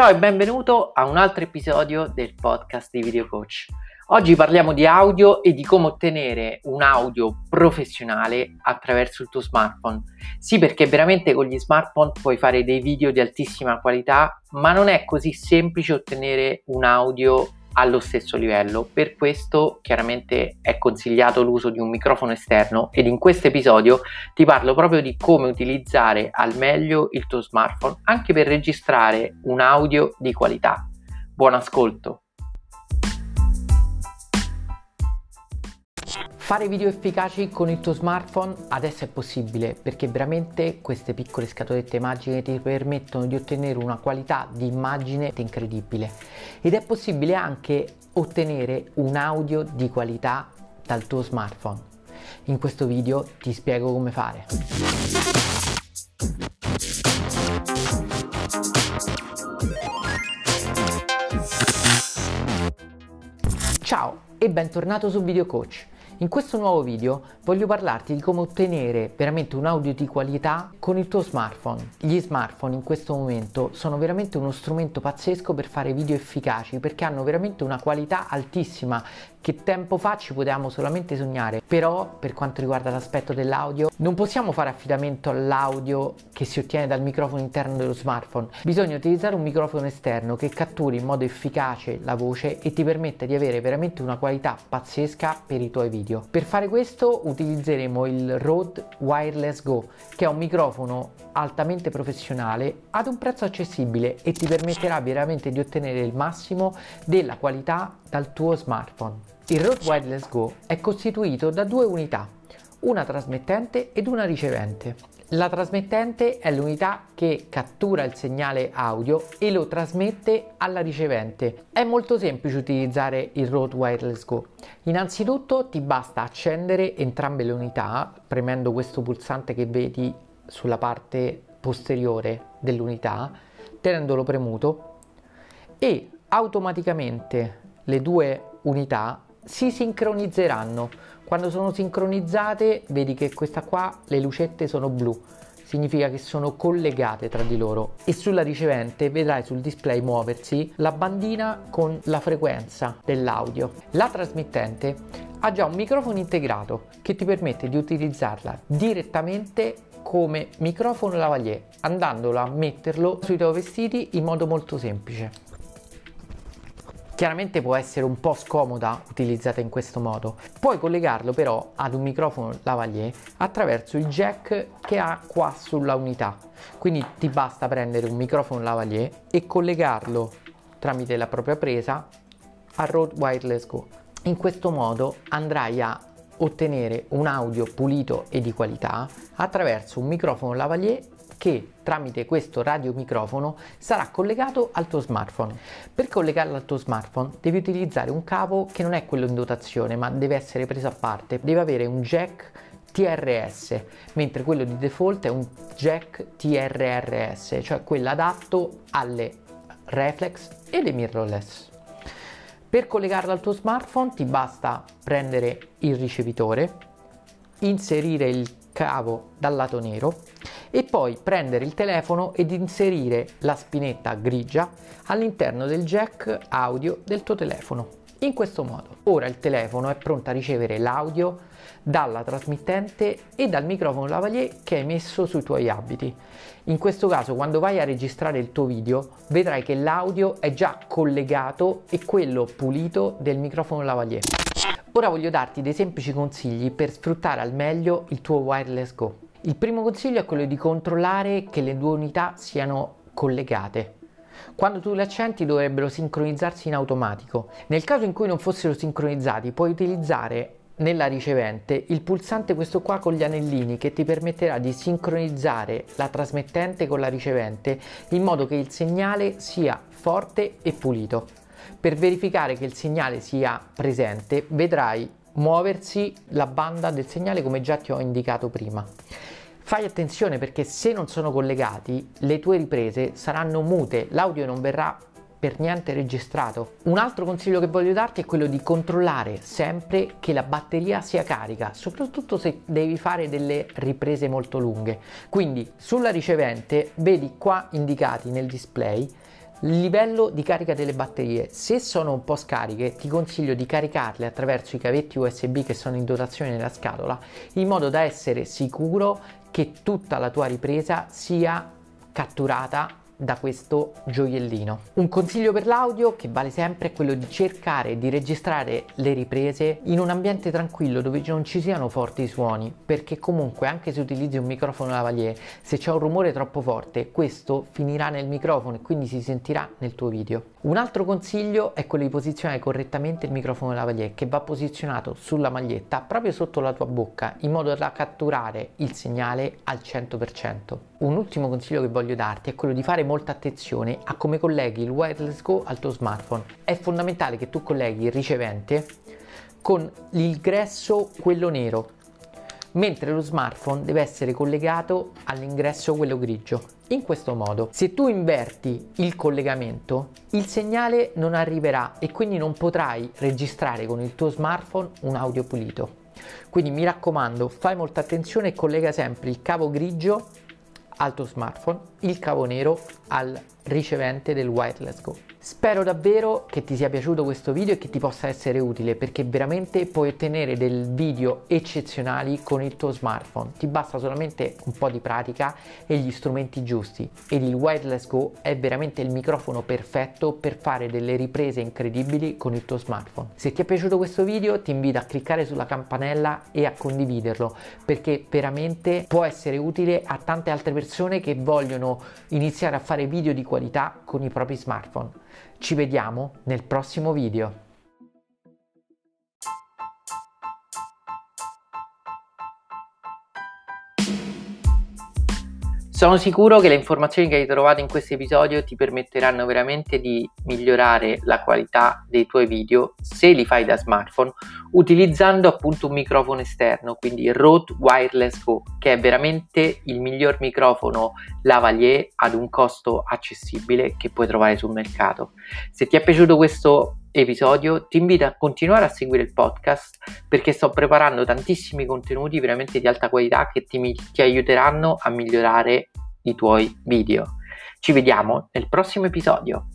Ciao e benvenuto a un altro episodio del podcast di Video Coach. Oggi parliamo di audio e di come ottenere un audio professionale attraverso il tuo smartphone. Sì, perché veramente con gli smartphone puoi fare dei video di altissima qualità, ma non è così semplice ottenere un audio allo stesso livello. Per questo chiaramente è consigliato l'uso di un microfono esterno ed in questo episodio ti parlo proprio di come utilizzare al meglio il tuo smartphone anche per registrare un audio di qualità. Buon ascolto! Fare video efficaci con il tuo smartphone adesso è possibile perché veramente queste piccole scatolette immagine ti permettono di ottenere una qualità di immagine incredibile ed è possibile anche ottenere un audio di qualità dal tuo smartphone. In questo video ti spiego come fare. Ciao e bentornato su Video Coach. In questo nuovo video voglio parlarti di come ottenere veramente un audio di qualità con il tuo smartphone. Gli smartphone in questo momento sono veramente uno strumento pazzesco per fare video efficaci perché hanno veramente una qualità altissima che tempo fa ci potevamo solamente sognare. Però per quanto riguarda l'aspetto dell'audio non possiamo fare affidamento all'audio che si ottiene dal microfono interno dello smartphone. Bisogna utilizzare un microfono esterno che catturi in modo efficace la voce e ti permette di avere veramente una qualità pazzesca per i tuoi video video. Per fare questo utilizzeremo il Rode Wireless Go, che è un microfono altamente professionale ad un prezzo accessibile e ti permetterà veramente di ottenere il massimo della qualità dal tuo smartphone. Il Rode Wireless Go è costituito da due unità, una trasmettente ed una ricevente. La trasmettente è l'unità che cattura il segnale audio e lo trasmette alla ricevente. È molto semplice utilizzare il Rode Wireless Go. Innanzitutto ti basta accendere entrambe le unità premendo questo pulsante che vedi sulla parte posteriore dell'unità, tenendolo premuto e automaticamente le due unità si sincronizzeranno quando sono sincronizzate vedi che questa qua le lucette sono blu, significa che sono collegate tra di loro e sulla ricevente vedrai sul display muoversi la bandina con la frequenza dell'audio. La trasmittente ha già un microfono integrato che ti permette di utilizzarla direttamente come microfono lavalier andandolo a metterlo sui tuoi vestiti in modo molto semplice. Chiaramente può essere un po' scomoda utilizzata in questo modo. Puoi collegarlo però ad un microfono lavalier attraverso il jack che ha qua sulla unità. Quindi ti basta prendere un microfono lavalier e collegarlo tramite la propria presa al Rode Wireless Go. In questo modo andrai a ottenere un audio pulito e di qualità attraverso un microfono lavalier che tramite questo radiomicrofono sarà collegato al tuo smartphone. Per collegarlo al tuo smartphone devi utilizzare un cavo che non è quello in dotazione ma deve essere preso a parte, deve avere un jack TRS, mentre quello di default è un jack TRRS, cioè quello adatto alle reflex e le mirrorless. Per collegarlo al tuo smartphone ti basta prendere il ricevitore, inserire il cavo dal lato nero e poi prendere il telefono ed inserire la spinetta grigia all'interno del jack audio del tuo telefono. In questo modo, ora il telefono è pronto a ricevere l'audio dalla trasmittente e dal microfono lavalier che hai messo sui tuoi abiti. In questo caso, quando vai a registrare il tuo video, vedrai che l'audio è già collegato e quello pulito del microfono lavalier. Ora voglio darti dei semplici consigli per sfruttare al meglio il tuo wireless go. Il primo consiglio è quello di controllare che le due unità siano collegate. Quando tu le accenti dovrebbero sincronizzarsi in automatico. Nel caso in cui non fossero sincronizzati puoi utilizzare nella ricevente il pulsante questo qua con gli anellini che ti permetterà di sincronizzare la trasmettente con la ricevente in modo che il segnale sia forte e pulito. Per verificare che il segnale sia presente vedrai muoversi la banda del segnale come già ti ho indicato prima. Fai attenzione perché se non sono collegati le tue riprese saranno mute, l'audio non verrà per niente registrato. Un altro consiglio che voglio darti è quello di controllare sempre che la batteria sia carica, soprattutto se devi fare delle riprese molto lunghe. Quindi sulla ricevente vedi qua indicati nel display Livello di carica delle batterie. Se sono un po' scariche, ti consiglio di caricarle attraverso i cavetti USB che sono in dotazione nella scatola, in modo da essere sicuro che tutta la tua ripresa sia catturata da questo gioiellino. Un consiglio per l'audio che vale sempre è quello di cercare di registrare le riprese in un ambiente tranquillo dove non ci siano forti suoni perché comunque anche se utilizzi un microfono lavalier se c'è un rumore troppo forte questo finirà nel microfono e quindi si sentirà nel tuo video. Un altro consiglio è quello di posizionare correttamente il microfono lavalier che va posizionato sulla maglietta proprio sotto la tua bocca in modo da catturare il segnale al 100%. Un ultimo consiglio che voglio darti è quello di fare molta attenzione a come colleghi il wireless go al tuo smartphone. È fondamentale che tu colleghi il ricevente con l'ingresso quello nero, mentre lo smartphone deve essere collegato all'ingresso quello grigio. In questo modo, se tu inverti il collegamento, il segnale non arriverà e quindi non potrai registrare con il tuo smartphone un audio pulito. Quindi mi raccomando, fai molta attenzione e collega sempre il cavo grigio al tuo smartphone, il cavo nero al ricevente del Wireless Go. Spero davvero che ti sia piaciuto questo video e che ti possa essere utile perché veramente puoi ottenere dei video eccezionali con il tuo smartphone. Ti basta solamente un po' di pratica e gli strumenti giusti ed il Wireless Go è veramente il microfono perfetto per fare delle riprese incredibili con il tuo smartphone. Se ti è piaciuto questo video ti invito a cliccare sulla campanella e a condividerlo perché veramente può essere utile a tante altre persone che vogliono iniziare a fare video di qualità con i propri smartphone. Ci vediamo nel prossimo video. Sono sicuro che le informazioni che hai trovato in questo episodio ti permetteranno veramente di migliorare la qualità dei tuoi video se li fai da smartphone utilizzando appunto un microfono esterno, quindi Rode Wireless Go, che è veramente il miglior microfono lavalier ad un costo accessibile che puoi trovare sul mercato. Se ti è piaciuto questo episodio ti invito a continuare a seguire il podcast perché sto preparando tantissimi contenuti veramente di alta qualità che ti, ti aiuteranno a migliorare i tuoi video. Ci vediamo nel prossimo episodio.